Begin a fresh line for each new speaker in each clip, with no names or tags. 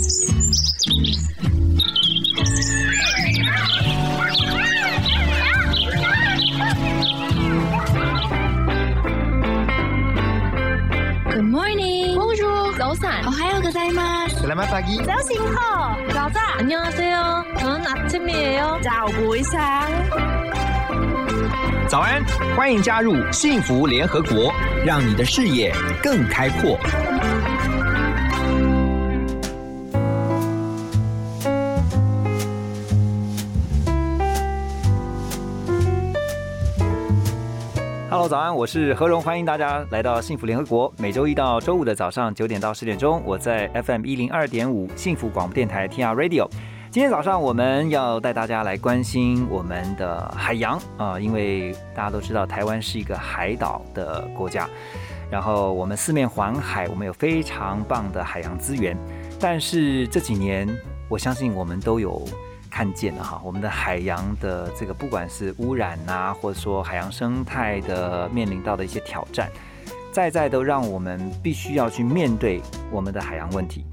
Good morning.
Bonjour.
早安.
오하요 고자이마스.
Selamat pagi.
早醒好. 가자.
안녕하세요. 저는 아침이에요.
早不一상
早早安，欢迎加入幸福联合国，让你的视野更开阔。
早安，我是何荣，欢迎大家来到幸福联合国。每周一到周五的早上九点到十点钟，我在 FM 一零二点五幸福广播电台 TR Radio。今天早上我们要带大家来关心我们的海洋啊、因为大家都知道台湾是一个海岛的国家，然后我们四面环海，我们有非常棒的海洋资源，但是这几年我相信我们都有看见了哈，我们的海洋的这个不管是污染呐，或者说海洋生态的面临到的一些挑战，在在都让我们必须要去面对我们的海洋问题。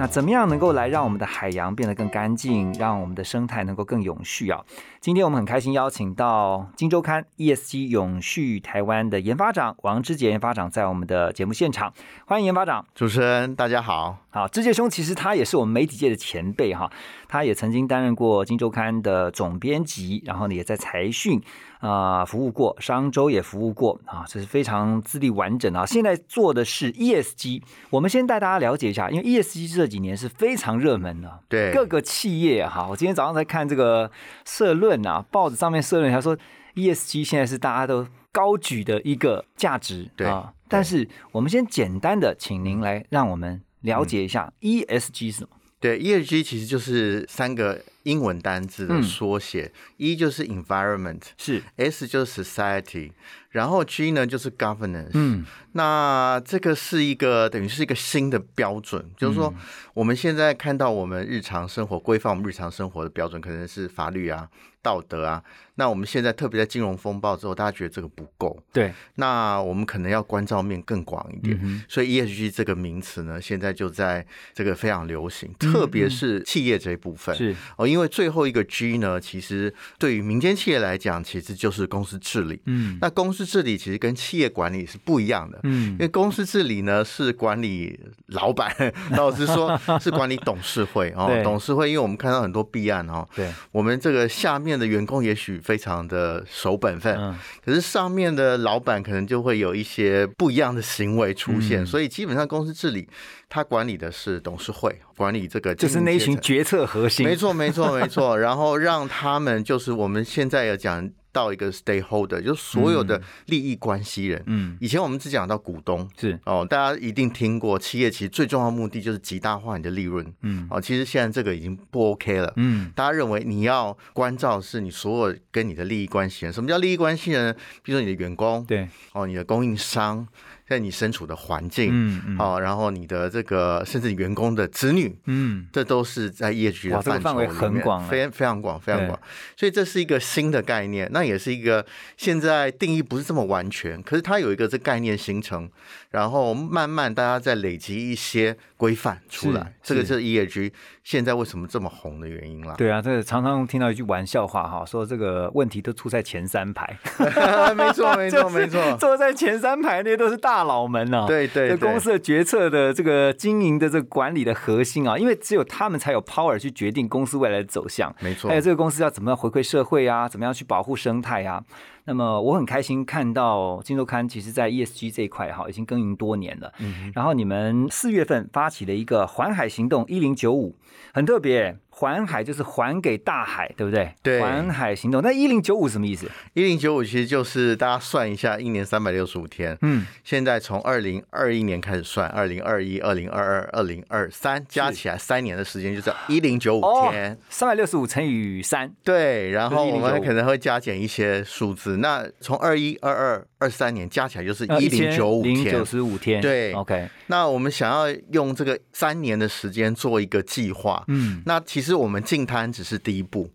那怎么样能够来让我们的海洋变得更干净，让我们的生态能够更永续啊？今天我们很开心邀请到《金周刊》ESG 永续台湾的研发长王之杰研发长在我们的节目现场，欢迎研发长。
主持人，大家好。
好，志杰兄其实他也是我们媒体界的前辈哈，他也曾经担任过《金周刊》的总编辑，然后呢也在财讯啊、服务过，商周也服务过啊，这是非常资历完整啊。现在做的是 ESG，我们先带大家了解一下，因为 ESG 这几年是非常热门的，
对
各个企业哈，我今天早上在看这个社论啊，报纸上面社论他说 ESG 现在是大家都高举的一个价值
对
啊，但是我们先简单的请您来让我们了解一下 ESG 是什么？
对，ESG 其实就是三个英文单字的
嗯。
缩写、e 就是 environment，
是。
S 就是 society，然后 G 呢就是 governance。
嗯。
那这个是一个等于是一个新的标准，就是说我们现在看到我们日常生活规范我们日常生活的标准，可能是法律啊、道德啊。那我们现在特别在金融风暴之后，大家觉得这个不够，
对，
那我们可能要关照面更广一点，所以 ESG 这个名词呢，现在就在这个非常流行，特别是企业这一部分。
是。
哦，因为最后一个 G 呢，其实对于民间企业来讲，其实就是公司治理。
嗯
那公司治理其实跟企业管理是不一样的。
嗯
因为公司治理呢是管理老板，老实说 是管理董事会哦。董事会，因为我们看到很多弊案哦，
对，
我们这个下面的员工也许非常的守本分，
嗯
可是上面的老板可能就会有一些不一样的行为出现，
嗯
所以基本上公司治理，它管理的是董事会，管理这个
就是那一群决策核心，
没错，没错，没错。然后让他们就是我们现在要讲到一个 stakeholder，就是所有的利益关系人。
嗯，
以前我们只讲到股东。
是
哦，大家一定听过，企业其实最重要的目的就是极大化你的利润。
嗯
哦，其实现在这个已经不 OK 了。
嗯
大家认为你要关照是你所有跟你的利益关系人。什么叫利益关系人？比如说你的员工，
对，
哦，你的供应商，在你身处的环境，
嗯嗯
哦，然后你的这个甚至员工的子女，
嗯
这都是在业局的范
围
里面
很广
非非常广，非常广。所以这是一个新的概念，那也是一个现在定义不是这么完全，可是它有一个这概念形成，然后慢慢大家在累积一些规范出来，这个是 ESG 现在为什么这么红的原因啦。
对啊，这个常常听到一句玩笑话哈，说这个问题都出在前三排，
没错，没错，没错。
坐在前三排那些都是大佬们呢、
对对对
这公司的决策的这个经营的这个管理的核心啊，因为只有他们才有 power 去决定公司未来的走向。
没错
还有这个公司要怎么样回馈社会啊，怎么样去保护生态啊。那么我很开心看到《金周刊》其实在 ESG 这一块哈已经耕耘多年了。
嗯
然后你们四月份发起了一个环海行动一零九五，很特别。环海就是还给大海，对不对？
对
环海行动。那一零九五什么意思？
一零九五其实就是大家算一下，一年三百六十五天。
嗯，
现在从二零二一年开始算，二零二一、二零二二、二零二三，加起来三年的时间就是一零九五天。
哦，三百六十五乘以三，
对，然后我们可能会加减一些数字。那从二一、二二、二三年加起来就是
呃
一零九五
天九
天。
十五天。
对
，OK，
那我们想要用这个三年的时间做一个计划。
嗯
那其实我们净滩只是第一步，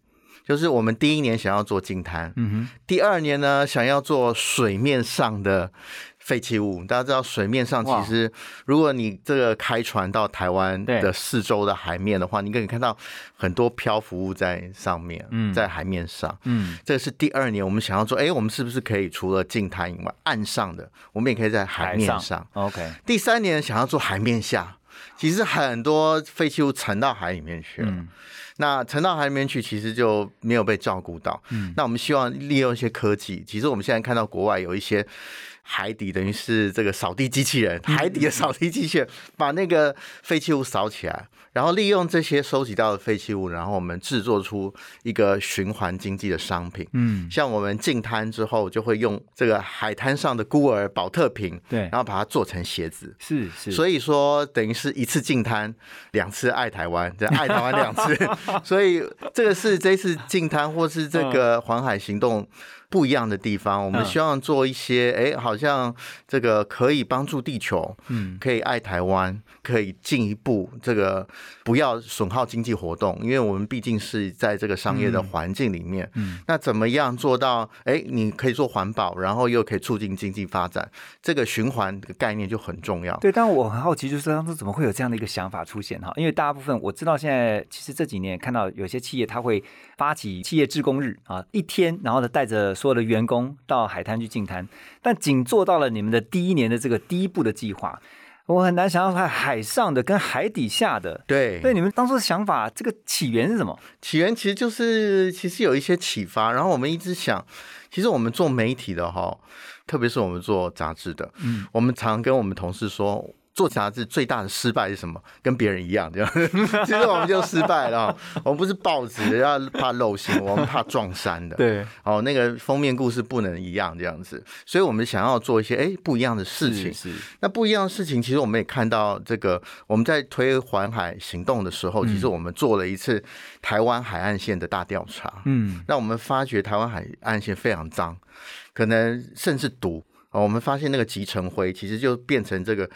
就是我们第一年想要做净滩，
嗯哼
第二年呢想要做水面上的废弃物。大家知道，水面上其实，如果你这个开船到台湾的四周的海面的话，你可以看到很多漂浮物在上面，
嗯
在海面上。
嗯，
这个是第二年，我们想要做，哎，我们是不是可以除了近滩以外，岸上的我们也可以在海面上。
OK，
第三年想要做海面下，其实很多废弃物沉到海里面去了。
嗯
那沉到海里面去，其实就没有被照顾到。
嗯
那我们希望利用一些科技，其实我们现在看到国外有一些海底，等于是这个扫地机器人，
嗯
海底的扫地机器人把那个废弃物扫起来，然后利用这些收集到的废弃物，然后我们制作出一个循环经济的商品。
嗯，
像我们进滩之后，就会用这个海滩上的孤儿保特瓶，
对
然后把它做成鞋子。
是是，
所以说，等于是一次进滩，两次爱台湾，这爱台湾两次。所以这个是这次进滩或是这个环海行动不一样的地方。我们
嗯
希望做一些，哎，好像这个可以帮助地球，
嗯
可以爱台湾，可以进一步这个不要损耗经济活动，因为我们毕竟是在这个商业的环境里面。
嗯
那怎么样做到？哎，你可以做环保，然后又可以促进经济发展，这个循环的概念就很重要。
对，但我很好奇，就是当初怎么会有这样的一个想法出现哈？因为大部分我知道，现在其实这几年看到有些企业它会发起企业志工日啊，一天，然后呢带着所有的员工到海滩去净滩，但仅做到了你们的第一年的这个第一步的计划。我很难想象海海上的跟海底下的，
对
对，你们当初的想法，这个起源是什么？
起源其实就是其实有一些启发，然后我们一直想，其实我们做媒体的哈，特别是我们做杂志的，
嗯，
我们常跟我们同事说。做杂志最大的失败是什么？跟别人一样，这样，其实我们就失败了哦。我们不是报纸要怕漏信，我们怕撞衫的。，
对，
哦，那个封面故事不能一样这样子，所以我们想要做一些哎不一样的事情。
是
那不一样的事情，其实我们也看到这个，我们在推环海行动的时候，其实我们做了一次台湾海岸线的大调查。
嗯，
那我们发觉台湾海岸线非常脏，可能甚至毒。哦，我们发现那个集成灰其实就变成这个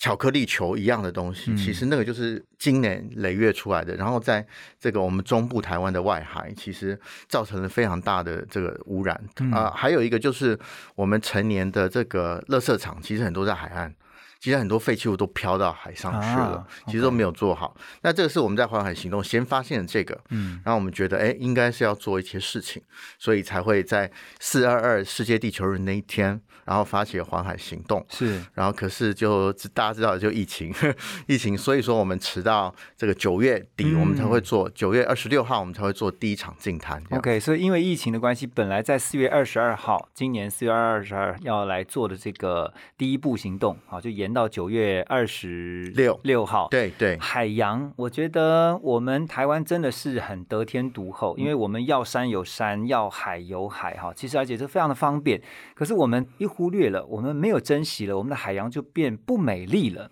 巧克力球一样的东西，其实那个就是今年累月出来的。然后在这个我们中部台湾的外海，其实造成了非常大的这个污染啊、还有一个就是我们成年的这个垃圾场，其实很多在海岸。其实很多废弃物都飘到海上去了，
啊
其实都没有做好。那这个是我们在环海行动先发现的这个，
嗯，
然后我们觉得，哎，应该是要做一些事情，所以才会在四二二世界地球日那一天，然后发起了环海行动。
是
然后可是就大家知道，就疫情，疫情，所以说我们迟到这个九月底，
嗯
我们才会做九月二十六号，我们才会做第一场净滩。
OK，所以因为疫情的关系，本来在四月二十二号，今年四月二十二要来做的这个第一步行动，啊，就延到九月二十
六
六号。
对对，
海洋，我觉得我们台湾真的是很得天独厚，因为我们要山有山，要海有海，哈，其实而且这非常的方便。可是我们一忽略了，我们没有珍惜了，我们的海洋就变不美丽了。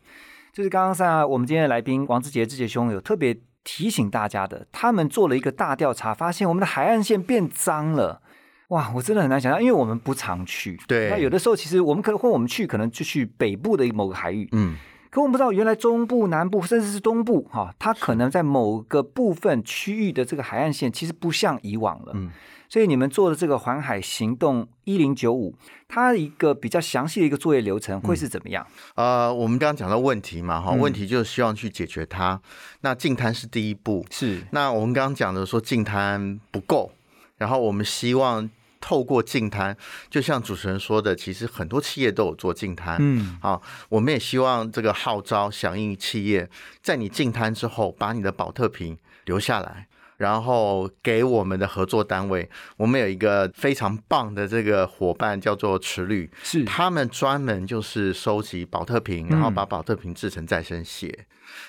就是刚刚上我们今天的来宾王志杰志杰兄有特别提醒大家的，他们做了一个大调查，发现我们的海岸线变脏了。哇，我真的很难想象，因为我们不常去。
对
那有的时候其实我们可能或我们去，可能就去北部的某个海域，
嗯，
可我们不知道，原来中部、南部甚至是东部，哈，它可能在某个部分区域的这个海岸线，其实不像以往了。
嗯，
所以你们做的这个环海行动一零九五，它一个比较详细的一个作业流程会是怎么样？
呃，我们刚刚讲到问题嘛，哈，
嗯
问题就是希望去解决它。那净滩是第一步，
是
那我们刚刚讲的说净滩不够，然后我们希望透过净滩，就像主持人说的，其实很多企业都有做净滩。
嗯，
好，我们也希望这个号召响应企业，在你净滩之后，把你的保特瓶留下来。然后给我们的合作单位，我们有一个非常棒的这个伙伴，叫做池绿，
是
他们专门就是收集保特瓶，然后把保特瓶制成再生鞋，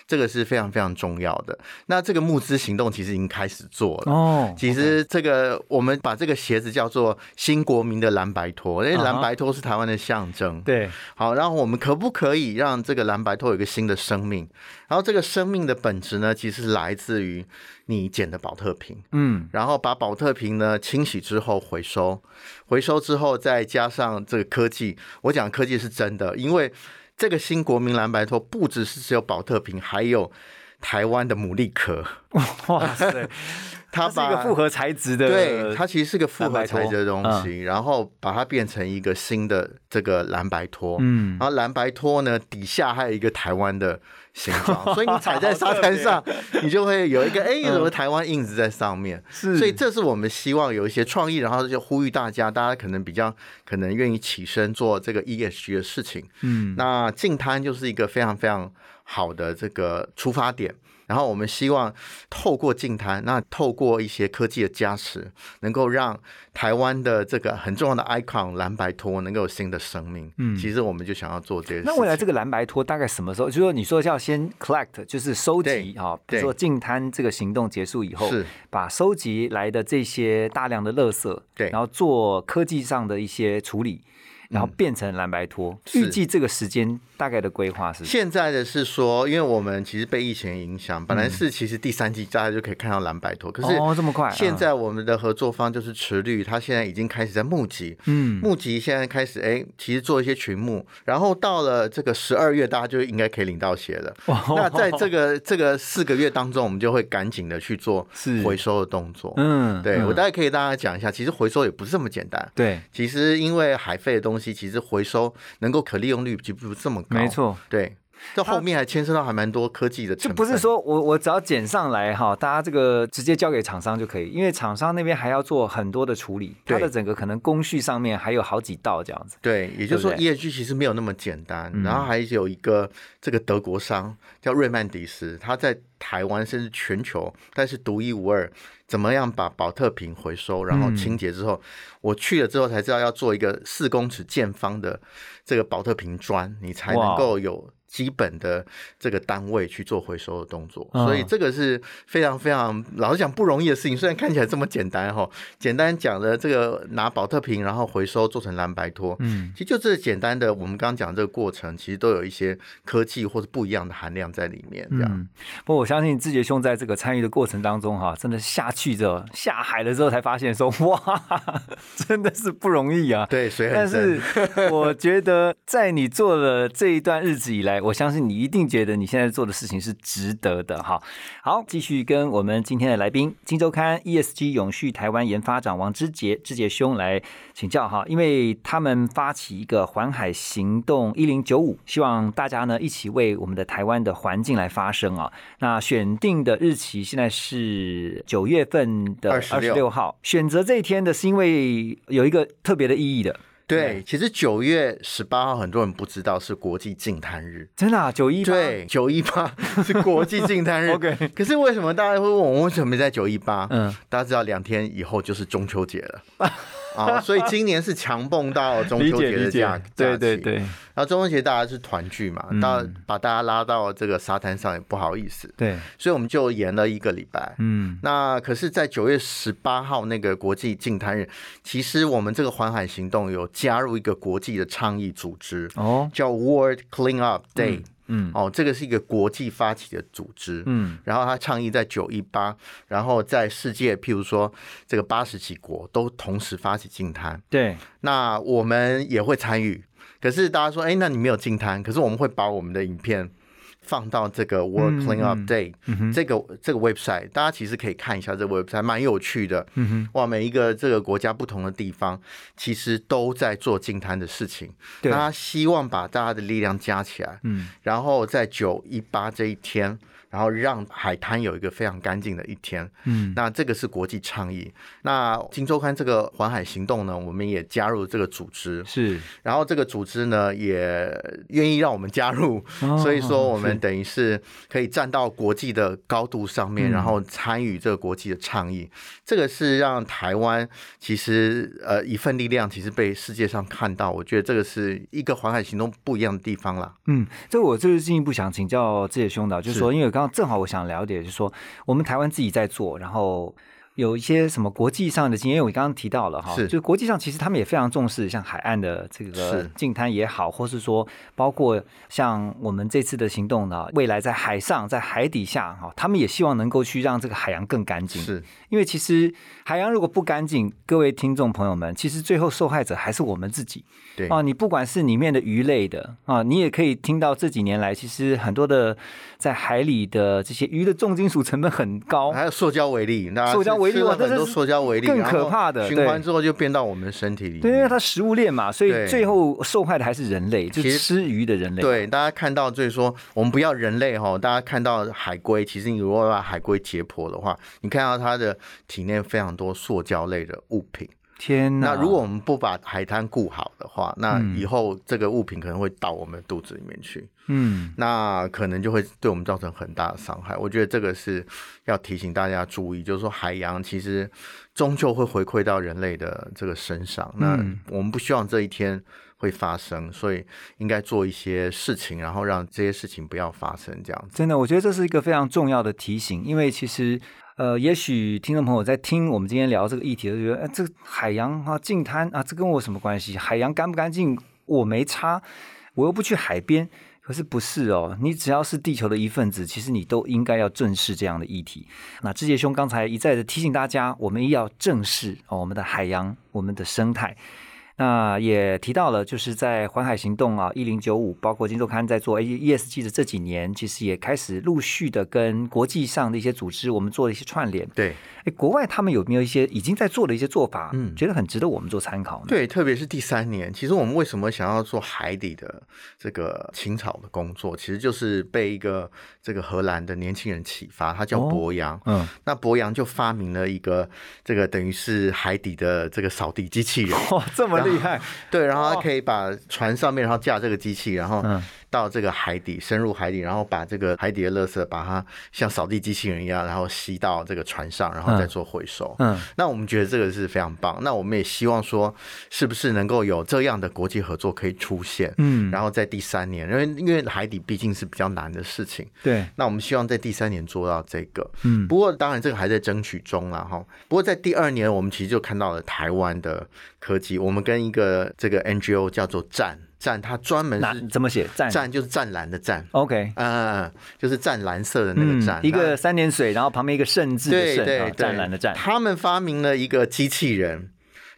这个是非常非常重要的。那这个募资行动其实已经开始做了。
哦，
其实这个我们把这个鞋子叫做新国民的蓝白拖，因为蓝白拖是台湾的象征。
对，
好，然后我们可不可以让这个蓝白拖有一个新的生命？然后这个生命的本质呢，其实是来自于你捡的保特瓶。
嗯，
然后把保特瓶呢清洗之后回收，回收之后再加上这个科技，我讲科技是真的，因为这个新国民蓝白拖不只是只有保特瓶，还有台湾的牡蛎壳，
哇塞，
它
它是一个
把
复合材质的，
对，它其实是个复合材质的东西，然后把它变成一个新的这个蓝白拖，
嗯。
然后蓝白拖呢底下还有一个台湾的形状，所以你踩在沙滩上，你就会有一个哎有个台湾印子在上面，
是。
所以这是我们希望有一些创意，然后就呼吁大家，大家可能比较可能愿意起身做这个 ESG 的事情，
嗯。
那净滩就是一个非常非常好的这个出发点。然后我们希望透过净滩，那透过一些科技的加持，能够让台湾的这个很重要的 icon 蓝白拖能够有新的生命。
嗯
其实我们就想要做这些事。
那未来这个蓝白拖大概什么时候？就是说，你说要先 collect，就是收集
对
哈，比如
对
说净滩这个行动结束以后，
是
把收集来的这些大量的垃圾，
对
然后做科技上的一些处理，然后变成蓝白拖。预计这个时间大概的规划是？
现在的是说，因为我们其实被疫情影响，本来
嗯
是其实第三季大家就可以看到蓝白拖，可是
哦这么快
现
嗯
在我们的合作方就是池绿，他现在已经开始在募集，
嗯
募集现在开始哎，其实做一些群募，然后到了这个十二月，大家就应该可以领到鞋了。那在这个这个四个月当中，我们就会赶紧的去做回收的动作。
嗯
对我
嗯
大概可以跟大家讲一下，其实回收也不是这么简单。
对，
其实因为海废的东西，其实回收能够可利用率其实不是这么高。
没错。
对，这后面还牵涉到还蛮多科技的。
就不是说我我只要捡上来哈，大家这个直接交给厂商就可以，因为厂商那边还要做很多的处理，它的整个可能工序上面还有好几道这样子。
对，也就是说
对不对
ESG 其实没有那么简单。
嗯
然后还有一个这个德国商叫瑞曼迪斯，他在台湾甚至全球，但是独一无二。怎么样把保特瓶回收，然后清洁之后，我去了之后才知道要做一个四公尺见方的这个保特瓶砖，你才能够有基本的这个单位去做回收的动作。
嗯
所以这个是非常非常老实讲不容易的事情。虽然看起来这么简单哈，简单讲的这个拿保特瓶然后回收做成蓝白拖，
嗯，
其实就这简单的，我们刚刚讲这个过程，其实都有一些科技或者不一样的含量在里面。这样，
嗯，不过我相信志杰兄在这个参与的过程当中哈，真的下去之后下海了之后才发现说哇，真的是不容易啊。
对，水
但
很深。
是我觉得，在你做了这一段日子以来，我相信你一定觉得你现在做的事情是值得的哈。好，继续跟我们今天的来宾，《金周刊》ESG 永续台湾研发长王之杰之杰兄来请教哈，因为他们发起一个环海行动一零九五，希望大家呢一起为我们的台湾的环境来发声啊。那选定的日期现在是九月份的二十
26
六号，选择这一天的是因为有一个特别的意义的。
对，其实九月十八号很多人不知道是国际净滩日。
真的、啊，九一
对，九一八 是国际净滩日。
OK
可是为什么大家会问我为什么没在九一八？
嗯，
大家知道两天以后就是中秋节了 啊，所以今年是强蹦到中秋节的假假期。
对对。对
然后中秋节大家是团聚嘛，
嗯。
到把大家拉到这个沙滩上也不好意思，
对，
所以我们就延了一个礼拜。
嗯。
那可是，在九月十八号那个国际净滩日，其实我们这个环海行动有加入一个国际的倡议组织，
哦，
叫 World Clean Up Day。
嗯
哦，这个是一个国际发起的组织。
嗯
然后他倡议在九一八，然后在世界，譬如说这个八十几国都同时发起净滩，
对，
那我们也会参与。可是大家说，哎，那你没有净滩，可是我们会把我们的影片放到这个 World
嗯
Clean Up
嗯
Day、
嗯哼
这个这个 website，大家其实可以看一下这个 website，蛮有趣的。
嗯哼，
哇，每一个这个国家不同的地方，其实都在做净滩的事情。
对
那他希望把大家的力量加起来，
嗯
然后在九一八这一天，然后让海滩有一个非常干净的一天。
嗯，
那这个是国际倡议。那《金周刊》这个环海行动呢，我们也加入这个组织，
是，
然后这个组织呢也愿意让我们加入，
哦
所以说我们等于是可以站到国际的高度上面，
嗯
然后参与这个国际的倡议。这个是让台湾其实呃一份力量，其实被世界上看到。我觉得这个是一个环海行动不一样的地方啦。
嗯，这我就是进一步想请教这些兄导，就是说，因为刚刚正好我想了解，就是说我们台湾自己在做，然后。有一些什么国际上的经验，因为我刚刚提到了哈，
是
就国际上其实他们也非常重视像海岸的这个
是
净滩也好，或是说包括像我们这次的行动呢，未来在海上、在海底下哈，他们也希望能够去让这个海洋更干净。
是
因为其实海洋如果不干净，各位听众朋友们，其实最后受害者还是我们自己。
对
啊，你不管是里面的鱼类的啊，你也可以听到这几年来，其实很多的在海里的这些鱼的重金属成本很高。
还有塑胶为例，那
塑胶微粒
很多
哇这是
塑胶微粒，
更可怕的
循环之后就变到我们身体里面。
对，因为它食物链嘛，所以最后受害的还是人类，就吃鱼的人类。
对，大家看到就是说，我们不要人类哈，大家看到海龟，其实你如果把海龟解剖的话，你看到它的体内非常多塑胶类的物品。
天哪！
那如果我们不把海滩顾好的话，那
嗯
以后这个物品可能会到我们肚子里面去，
嗯，
那可能就会对我们造成很大的伤害。我觉得这个是要提醒大家注意，就是说海洋其实终究会回馈到人类的这个身上。那
嗯
我们不希望这一天会发生，所以应该做一些事情，然后让这些事情不要发生。这样子，
真的，我觉得这是一个非常重要的提醒，因为其实。呃，也许听众朋友在听我们今天聊这个议题，就觉得，哎，这个海洋啊，净滩啊，这跟我什么关系？海洋干不干净，我没差，我又不去海边。可是不是哦，你只要是地球的一份子，其实你都应该要正视这样的议题。那志杰兄刚才一再的提醒大家，我们要正视哦我们的海洋，我们的生态。那也提到了，就是在环海行动啊，一零九五，包括金周刊在做 ESG 的这几年，其实也开始陆续的跟国际上的一些组织，我们做了一些串联。
对
哎，国外他们有没有一些已经在做的一些做法，
嗯
觉得很值得我们做参考呢？
对，特别是第三年，其实我们为什么想要做海底的这个清草的工作，其实就是被一个这个荷兰的年轻人启发，他叫
哦
博洋。
嗯，
那博洋就发明了一个这个等于是海底的这个扫地机器人，
哇，这么厉害，
对，然后他可以把船上面，然后架这个机器，然后
嗯
到这个海底，深入海底，然后把这个海底的垃圾，把它像扫地机器人一样，然后吸到这个船上，然后再做回收。
嗯，
那我们觉得这个是非常棒。那我们也希望说，是不是能够有这样的国际合作可以出现？
嗯
然后在第三年，因为因为海底毕竟是比较难的事情，
对，
那我们希望在第三年做到这个。
嗯
不过当然这个还在争取中啦，哈。不过在第二年，我们其实就看到了台湾的科技，我们跟一个这个 NGO 叫做战战，它专门是
怎么写？湛
战就是湛蓝的湛
，，OK，
嗯嗯嗯，就是湛蓝色的那个湛，
嗯一个三点水，然后旁边一个圣字的圣，啊
对对对，
湛蓝的湛，
他们发明了一个机器人，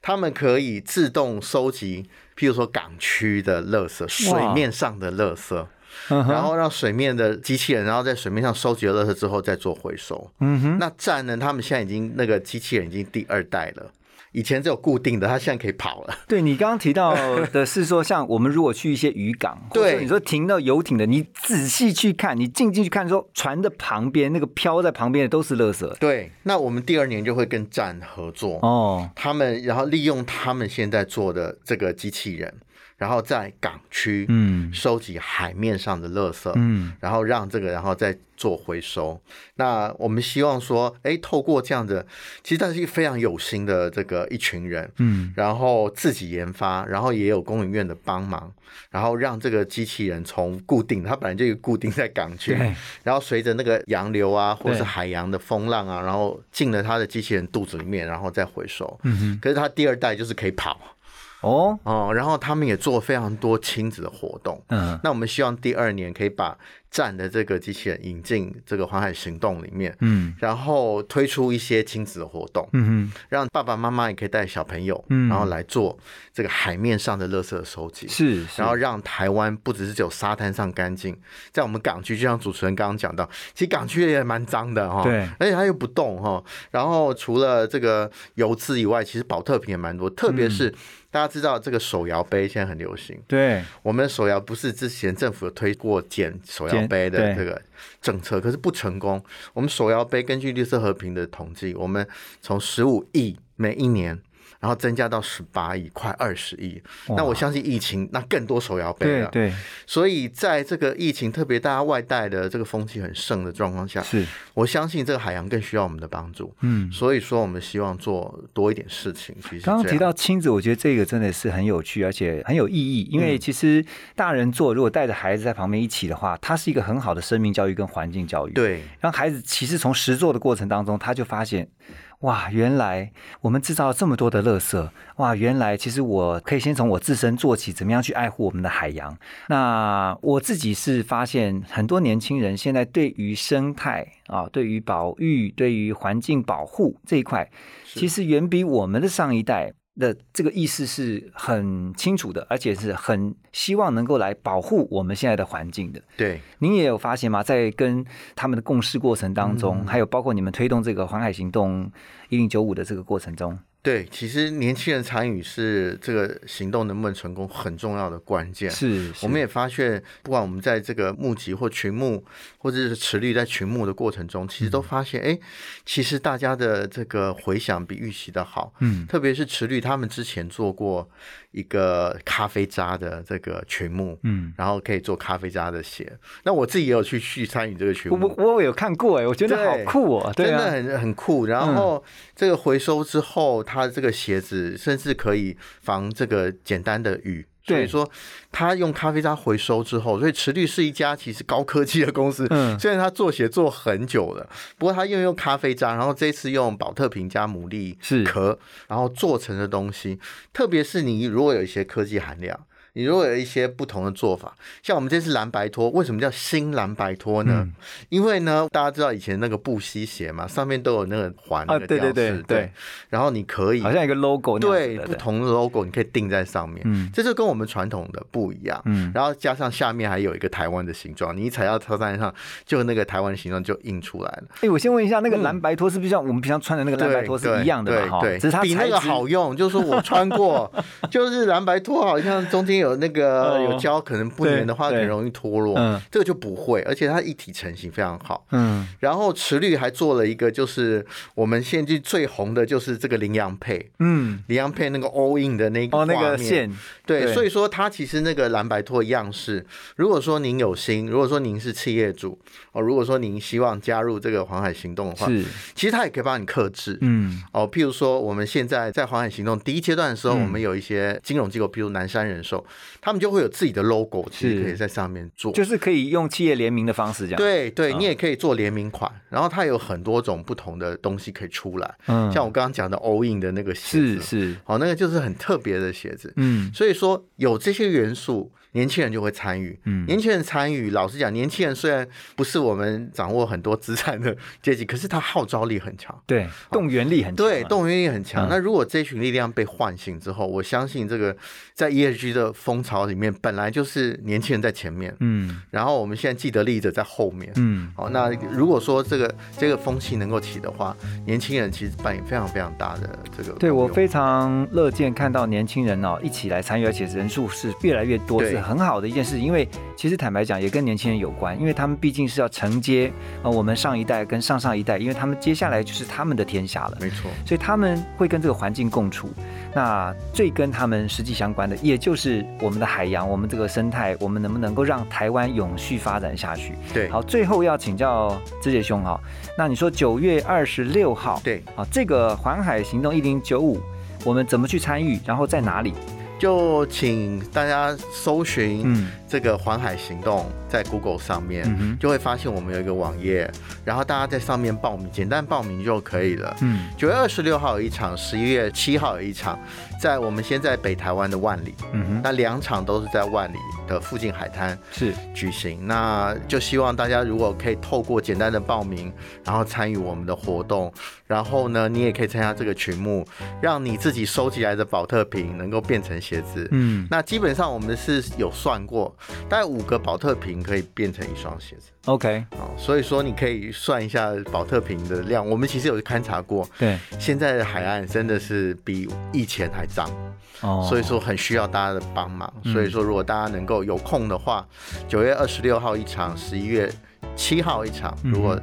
他们可以自动收集，譬如说港区的垃圾，水面上的垃圾，
嗯哼
然后让水面的机器人，然后在水面上收集了垃圾之后再做回收。
嗯哼，
那站呢，他们现在已经那个机器人已经第二代了。以前只有固定的，它现在可以跑了。
对你刚刚提到的是说，像我们如果去一些渔港，
对
你说停到游艇的，你仔细去看，你进进去看，说船的旁边那个漂在旁边的都是垃圾。
对，那我们第二年就会跟站合作，
哦，
他们然后利用他们现在做的这个机器人，然后在港区
嗯。
收集海面上的垃圾，
嗯。
然后让这个然后再做回收。那我们希望说，哎，透过这样的，其实它是一个非常有心的这个一群人，
嗯。
然后自己研发，然后也有工研院的帮忙，然后让这个机器人从固定，它本来就有固定在港区，然后随着那个洋流啊，或者是海洋的风浪啊，然后进了它的机器人肚子里面，然后再回收。
嗯哼，
可是它第二代就是可以跑
哦，
哦，然后他们也做非常多亲子的活动。
嗯
那我们希望第二年可以把站的这个机器人引进这个环海行动里面，
嗯。
然后推出一些亲子的活动，
嗯哼，
让爸爸妈妈也可以带小朋友，
嗯。
然后来做这个海面上的垃圾的收集。
是，是。
然后让台湾不只是只有沙滩上干净，在我们港区，就像主持人刚刚讲到，其实港区也蛮脏的哈，
对
而且它又不动哈。然后除了这个油脂以外，其实保特瓶也蛮多，特别
嗯。
是大家知道这个手摇杯现在很流行，
对，
我们的手摇不是之前政府有推过减手摇杯的这个政策，可是不成功。我们手摇杯根据绿色和平的统计，我们从十五亿每一年。然后增加到十八亿，快二十亿。那我相信疫情，那更多手摇杯了。
对对，
所以在这个疫情特别大家外带的这个风气很盛的状况下，
是，
我相信这个海洋更需要我们的帮助。
嗯。
所以说，我们希望做多一点事情。其实
刚刚提到亲子，我觉得这个真的是很有趣，而且很有意义。因
嗯
为其实大人做，如果带着孩子在旁边一起的话，它是一个很好的生命教育跟环境教育。，
对
让孩子其实从实做的过程当中，他就发现，哇，原来我们制造了这么多的垃圾，哇，原来其实我可以先从我自身做起，怎么样去爱护我们的海洋？那我自己是发现很多年轻人现在对于生态啊，对于保育、对于环境保护这一块，其实远比我们的上一代。的这个意思是很清楚的，而且是很希望能够来保护我们现在的环境的。
对，
您也有发现吗？在跟他们的共事过程当中，还有包括你们推动这个环海行动一零九五的这个过程中。
对，其实年轻人参与是这个行动能不能成功很重要的关键。
是，
我们也发现，不管我们在这个募集或群募，或者是池绿在群募的过程中，其实都发现，哎，其实大家的这个回响比预期的好。嗯，特别是池绿他们之前做过。一个咖啡渣的这个群目，嗯，然后可以做咖啡渣的鞋。那我自己也有去去参与这个群募，
我我有看过哎，我觉得好酷哦，
真的很很酷。然后这个回收之后，它这个鞋子甚至可以防这个简单的雨。所以说，他用咖啡渣回收之后，所以池绿是一家其实高科技的公司。嗯，虽然他做鞋做很久了，不过他又用咖啡渣，然后这次用保特瓶加牡蛎壳，然后做成的东西，特别是你如果有一些科技含量。你如果有一些不同的做法，像我们这次蓝白拖，为什么叫新蓝白拖呢？因为呢，大家知道以前那个布西鞋嘛，上面都有那个环啊，
对对对对。
然后你可以
好像一个 logo，
对，不同的 logo 你可以钉在上面，嗯，这就跟我们传统的不一样，嗯。然后加上下面还有一个台湾的形状，你一踩到车站上，就那个台湾形状就印出来了。
哎，我先问一下，那个蓝白拖是不是像我们平常穿的那个蓝白拖是一样的嘛？
对，
只是它
比那个好用，就是说我穿过，就是蓝白拖好像中间有那个。有胶可能不粘的话很容易脱落，嗯。这个就不会，而且它一体成型非常好。嗯，然后池绿还做了一个，就是我们现在最红的就是这个羚羊配，嗯，羚羊配那个 all in 的那个
哦那个线，
对，所以说它其实那个蓝白托样式，如果说您有心，如果说您是企业主哦，如果说您希望加入这个黄海行动的话，是，其实它也可以帮你克制，嗯，哦，譬如说我们现在在黄海行动第一阶段的时候，我们有一些金融机构，譬如南山人寿，他们就会有。自己的 logo 其实可以在上面做，
就是可以用企业联名的方式这样。
对对，你也可以做联名款，然后它有很多种不同的东西可以出来。嗯，像我刚刚讲的 all in 的那个鞋
子，是是，
好，那个就是很特别的鞋子。嗯，所以说有这些元素。年轻人就会参与，嗯，年轻人参与，老实讲，年轻人虽然不是我们掌握很多资产的阶级，可是他号召力很强，
对，动员力很
强，对，动员力很强。那如果这群力量被唤醒之后，我相信这个在 ESG 的风潮里面，本来就是年轻人在前面，嗯，然后我们现在既得利益者在后面，嗯，好，那如果说这个这个风气能够起的话，年轻人其实扮演非常非常大的这个，
对我非常乐见看到年轻人哦一起来参与，而且人数是越来越多，是。很好的一件事，因为其实坦白讲，也跟年轻人有关，因为他们毕竟是要承接呃我们上一代跟上上一代，因为他们接下来就是他们的天下了，
没错，
所以他们会跟这个环境共处。那最跟他们实际相关的，也就是我们的海洋，我们这个生态，我们能不能够让台湾永续发展下去？
对，
好，最后要请教志杰兄哈，那你说九月二十六号，
对，
好，这个环海行动一零九五，我们怎么去参与？然后在哪里？
就请大家搜寻这个环海行动，在 Google 上面就会发现我们有一个网页，然后大家在上面报名，简单报名就可以了。嗯，九月二十六号有一场，十一月七号有一场，在我们现在北台湾的万里，嗯哼，那两场都是在万里的附近海滩
是
举行。那就希望大家如果可以透过简单的报名，然后参与我们的活动，然后呢，你也可以参加这个群目，让你自己收集来的保特瓶能够变成。鞋子，嗯，那基本上我们是有算过，大概五个保特瓶可以变成一双鞋子。
OK，
哦，所以说你可以算一下保特瓶的量。我们其实有勘察过，
对，
现在的海岸真的是比以前还脏，哦，所以说很需要大家的帮忙。所以说，如果大家能够有空的话，九月二十六号一场，十一月七号一场，如果。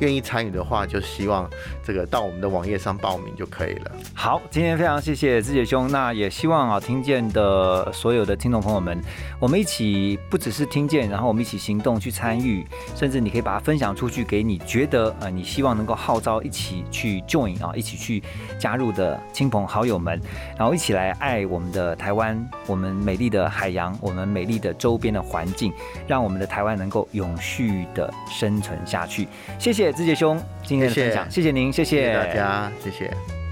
愿意参与的话，就希望这个到我们的网页上报名就可以了。
好，今天非常谢谢志杰兄，那也希望啊听见的所有的听众朋友们，我们一起不只是听见，然后我们一起行动去参与，甚至你可以把它分享出去，给你觉得呃你希望能够号召一起去 join 啊，一起去加入的亲朋好友们，然后一起来爱我们的台湾，我们美丽的海洋，我们美丽的周边的环境，让我们的台湾能够永续的生存下去。谢谢。谢志杰兄今天的分享，谢谢您，谢
谢谢大家，谢谢。